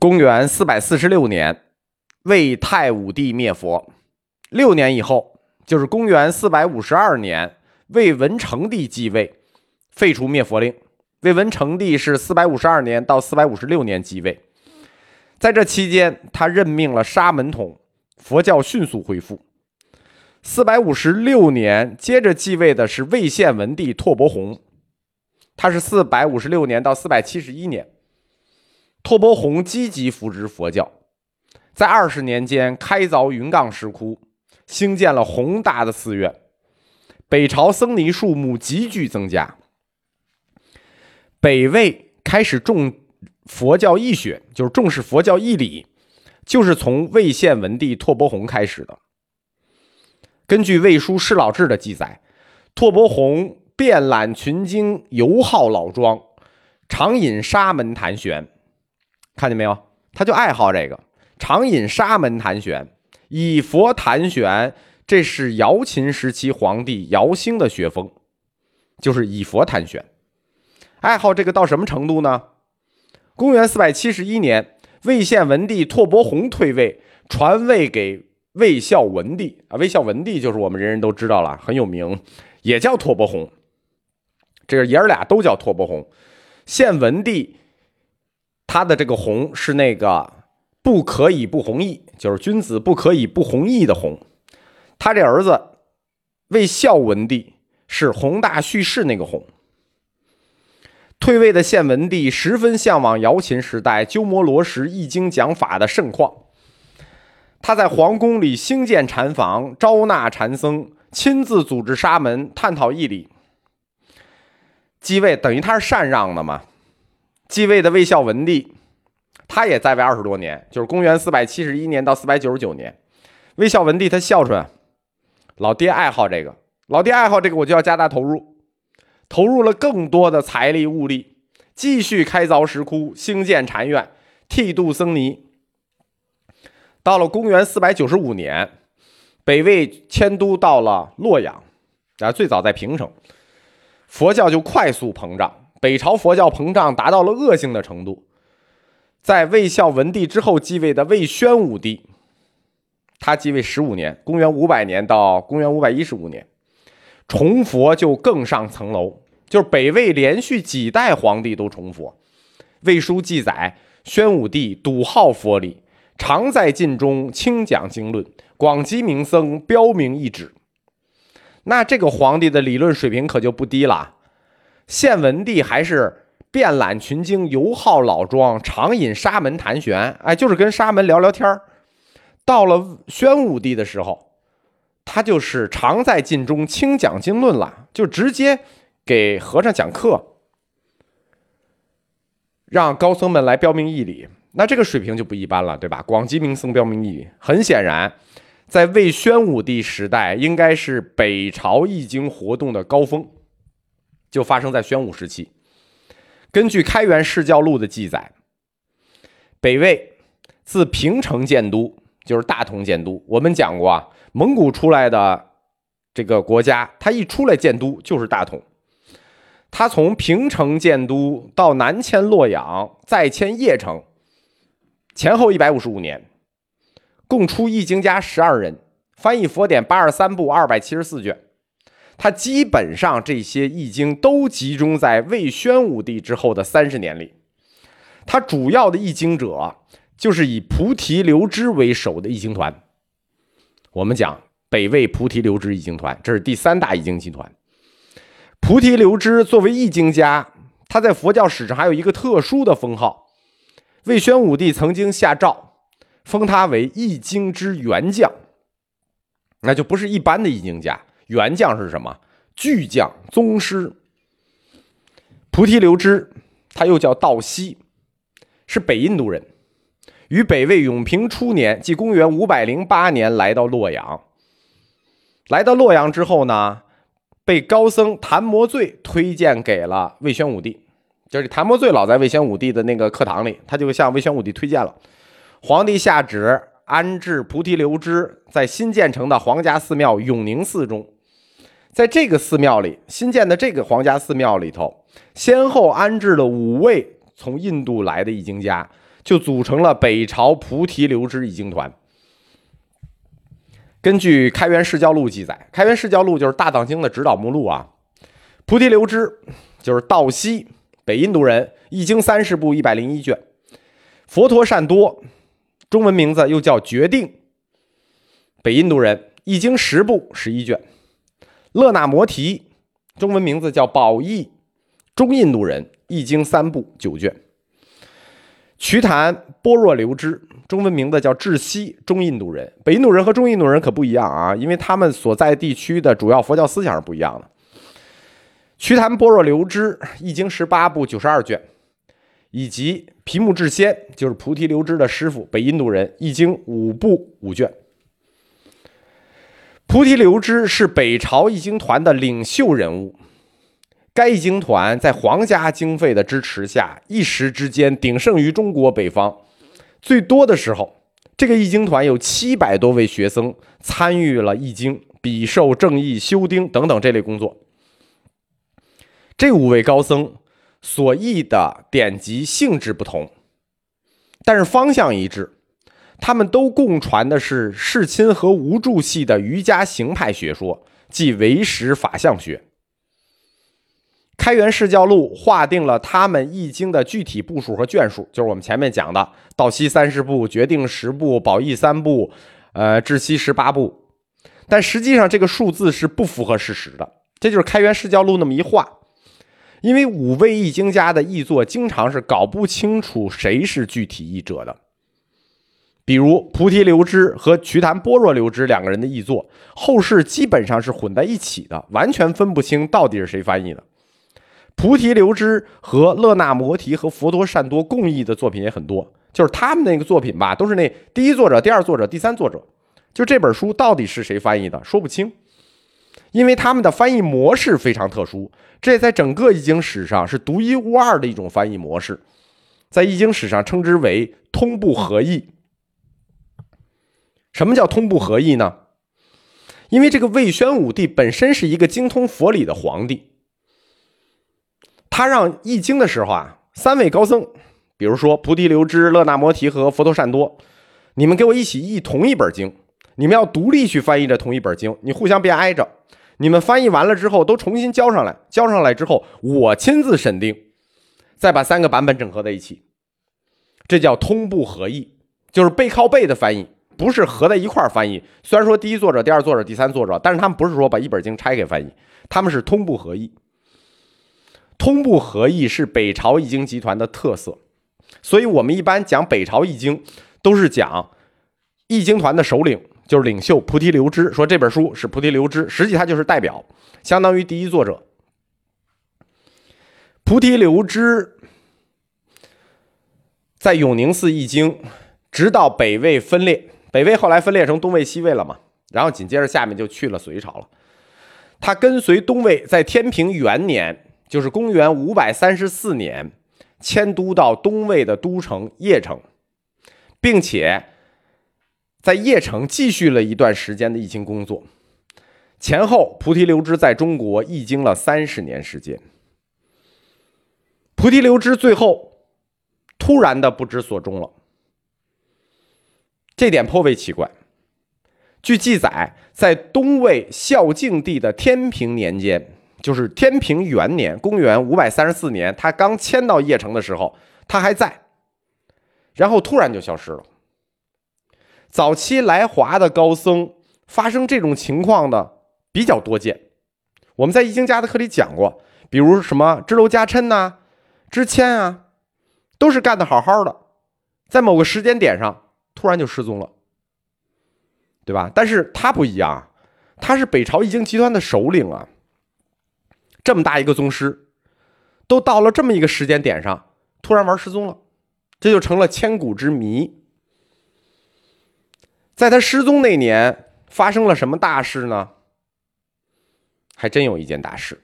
公元四百四十六年，魏太武帝灭佛。六年以后，就是公元四百五十二年，魏文成帝继位，废除灭佛令。魏文成帝是四百五十二年到四百五十六年继位，在这期间，他任命了沙门统，佛教迅速恢复。四百五十六年，接着继位的是魏献文帝拓跋宏，他是四百五十六年到四百七十一年。拓跋宏积极扶植佛教，在二十年间开凿云冈石窟，兴建了宏大的寺院，北朝僧尼数目急剧增加。北魏开始重佛教义学，就是重视佛教义理，就是从魏献文帝拓跋宏开始的。根据《魏书·释老志》的记载，拓跋宏遍览群经，游好老庄，常饮沙门谈玄。看见没有？他就爱好这个，常引沙门谈玄，以佛谈玄，这是姚秦时期皇帝姚兴的学风，就是以佛谈玄。爱好这个到什么程度呢？公元四百七十一年，魏献文帝拓跋宏退位，传位给魏孝文帝啊。魏孝文帝就是我们人人都知道了，很有名，也叫拓跋宏。这个爷儿俩都叫拓跋宏。献文帝。他的这个“弘”是那个不可以不弘毅，就是君子不可以不弘毅的“弘”。他这儿子魏孝文帝是宏大叙事那个“弘”。退位的献文帝十分向往瑶琴时代鸠摩罗什易经讲法的盛况，他在皇宫里兴建禅房，招纳禅僧，亲自组织沙门探讨义理。继位等于他是禅让的嘛？继位的魏孝文帝，他也在位二十多年，就是公元四百七十一年到四百九十九年。魏孝文帝他孝顺，老爹爱好这个，老爹爱好这个，我就要加大投入，投入了更多的财力物力，继续开凿石窟，兴建禅院，剃度僧尼。到了公元四百九十五年，北魏迁都到了洛阳，啊，最早在平城，佛教就快速膨胀。北朝佛教膨胀达到了恶性的程度，在魏孝文帝之后继位的魏宣武帝，他继位十五年，公元五百年到公元五百一十五年，崇佛就更上层楼，就是北魏连续几代皇帝都崇佛。魏书记载，宣武帝笃好佛理，常在禁中清讲经论，广积名僧，标明一旨。那这个皇帝的理论水平可就不低了。献文帝还是遍览群经，游好老庄，常饮沙门谈玄，哎，就是跟沙门聊聊天。到了宣武帝的时候，他就是常在禁中清讲经论了，就直接给和尚讲课，让高僧们来标明义理。那这个水平就不一般了，对吧？广积名僧，标明义理。很显然，在魏宣武帝时代，应该是北朝易经活动的高峰。就发生在宣武时期。根据《开元释教录》的记载，北魏自平城建都，就是大同建都。我们讲过啊，蒙古出来的这个国家，他一出来建都就是大同。他从平城建都到南迁洛阳，再迁邺城，前后一百五十五年，共出译经家十二人，翻译佛典八十三部二百七十四卷。他基本上这些易经都集中在魏宣武帝之后的三十年里，他主要的译经者就是以菩提流支为首的译经团。我们讲北魏菩提流支译经团，这是第三大译经集团。菩提流支作为译经家，他在佛教史上还有一个特殊的封号。魏宣武帝曾经下诏封他为译经之元将，那就不是一般的译经家。元将是什么？巨将、宗师。菩提流支，他又叫道西，是北印度人，于北魏永平初年，即公元五百零八年，来到洛阳。来到洛阳之后呢，被高僧谭摩醉推荐给了魏宣武帝。就是谭摩醉老在魏宣武帝的那个课堂里，他就向魏宣武帝推荐了。皇帝下旨安置菩提流支在新建成的皇家寺庙永宁寺中。在这个寺庙里新建的这个皇家寺庙里头，先后安置了五位从印度来的译经家，就组成了北朝菩提流支义经团。根据《开元释教录》记载，《开元释教录》就是《大藏经》的指导目录啊。菩提流支就是道西北印度人，易经三十部一百零一卷。佛陀善多，中文名字又叫决定，北印度人，易经十部十一卷。勒那摩提，中文名字叫宝义，中印度人，易经三部九卷。瞿昙般若流支。中文名字叫智西，中印度人。北印度人和中印度人可不一样啊，因为他们所在地区的主要佛教思想是不一样的。瞿昙般若流支，易经十八部九十二卷，以及毗木智仙，就是菩提流支的师傅，北印度人，易经五部五卷。菩提流支是北朝易经团的领袖人物。该易经团在皇家经费的支持下，一时之间鼎盛于中国北方。最多的时候，这个易经团有七百多位学生参与了易经笔受、正义、修丁等等这类工作。这五位高僧所译的典籍性质不同，但是方向一致。他们都共传的是世亲和无助系的瑜伽行派学说，即唯识法相学。开元释教录划定了他们易经的具体部数和卷数，就是我们前面讲的道西三十部、决定十部、宝义三部、呃智西十八部。但实际上这个数字是不符合事实的，这就是开元释教录那么一画。因为五位易经家的译作经常是搞不清楚谁是具体译者的，比如菩提流支和瞿昙般若流支两个人的译作，后世基本上是混在一起的，完全分不清到底是谁翻译的。菩提流支和勒那摩提和佛陀善多共译的作品也很多，就是他们那个作品吧，都是那第一作者、第二作者、第三作者，就这本书到底是谁翻译的，说不清，因为他们的翻译模式非常特殊，这在整个易经史上是独一无二的一种翻译模式，在易经史上称之为通部合译。什么叫通部合译呢？因为这个魏宣武帝本身是一个精通佛理的皇帝。他让译经的时候啊，三位高僧，比如说菩提流支、勒那摩提和佛陀善多，你们给我一起译同一本经，你们要独立去翻译这同一本经，你互相别挨着。你们翻译完了之后都重新交上来，交上来之后我亲自审定，再把三个版本整合在一起，这叫通部合译，就是背靠背的翻译，不是合在一块儿翻译。虽然说第一作者、第二作者、第三作者，但是他们不是说把一本经拆开翻译，他们是通部合译。通部合译是北朝易经集团的特色，所以我们一般讲北朝易经，都是讲易经团的首领，就是领袖菩提流支。说这本书是菩提流支，实际他就是代表，相当于第一作者。菩提流支在永宁寺易经，直到北魏分裂，北魏后来分裂成东魏、西魏了嘛，然后紧接着下面就去了隋朝了。他跟随东魏，在天平元年。就是公元五百三十四年，迁都到东魏的都城邺城，并且在邺城继续了一段时间的易经工作。前后，菩提流支在中国易经了三十年时间。菩提流支最后突然的不知所终了，这点颇为奇怪。据记载，在东魏孝敬帝的天平年间。就是天平元年，公元五百三十四年，他刚迁到邺城的时候，他还在，然后突然就消失了。早期来华的高僧发生这种情况的比较多见，我们在易经家的课里讲过，比如什么支娄迦琛呐、支谦啊，都是干得好好的，在某个时间点上突然就失踪了，对吧？但是他不一样，他是北朝易经集团的首领啊。这么大一个宗师，都到了这么一个时间点上，突然玩失踪了，这就成了千古之谜。在他失踪那年，发生了什么大事呢？还真有一件大事。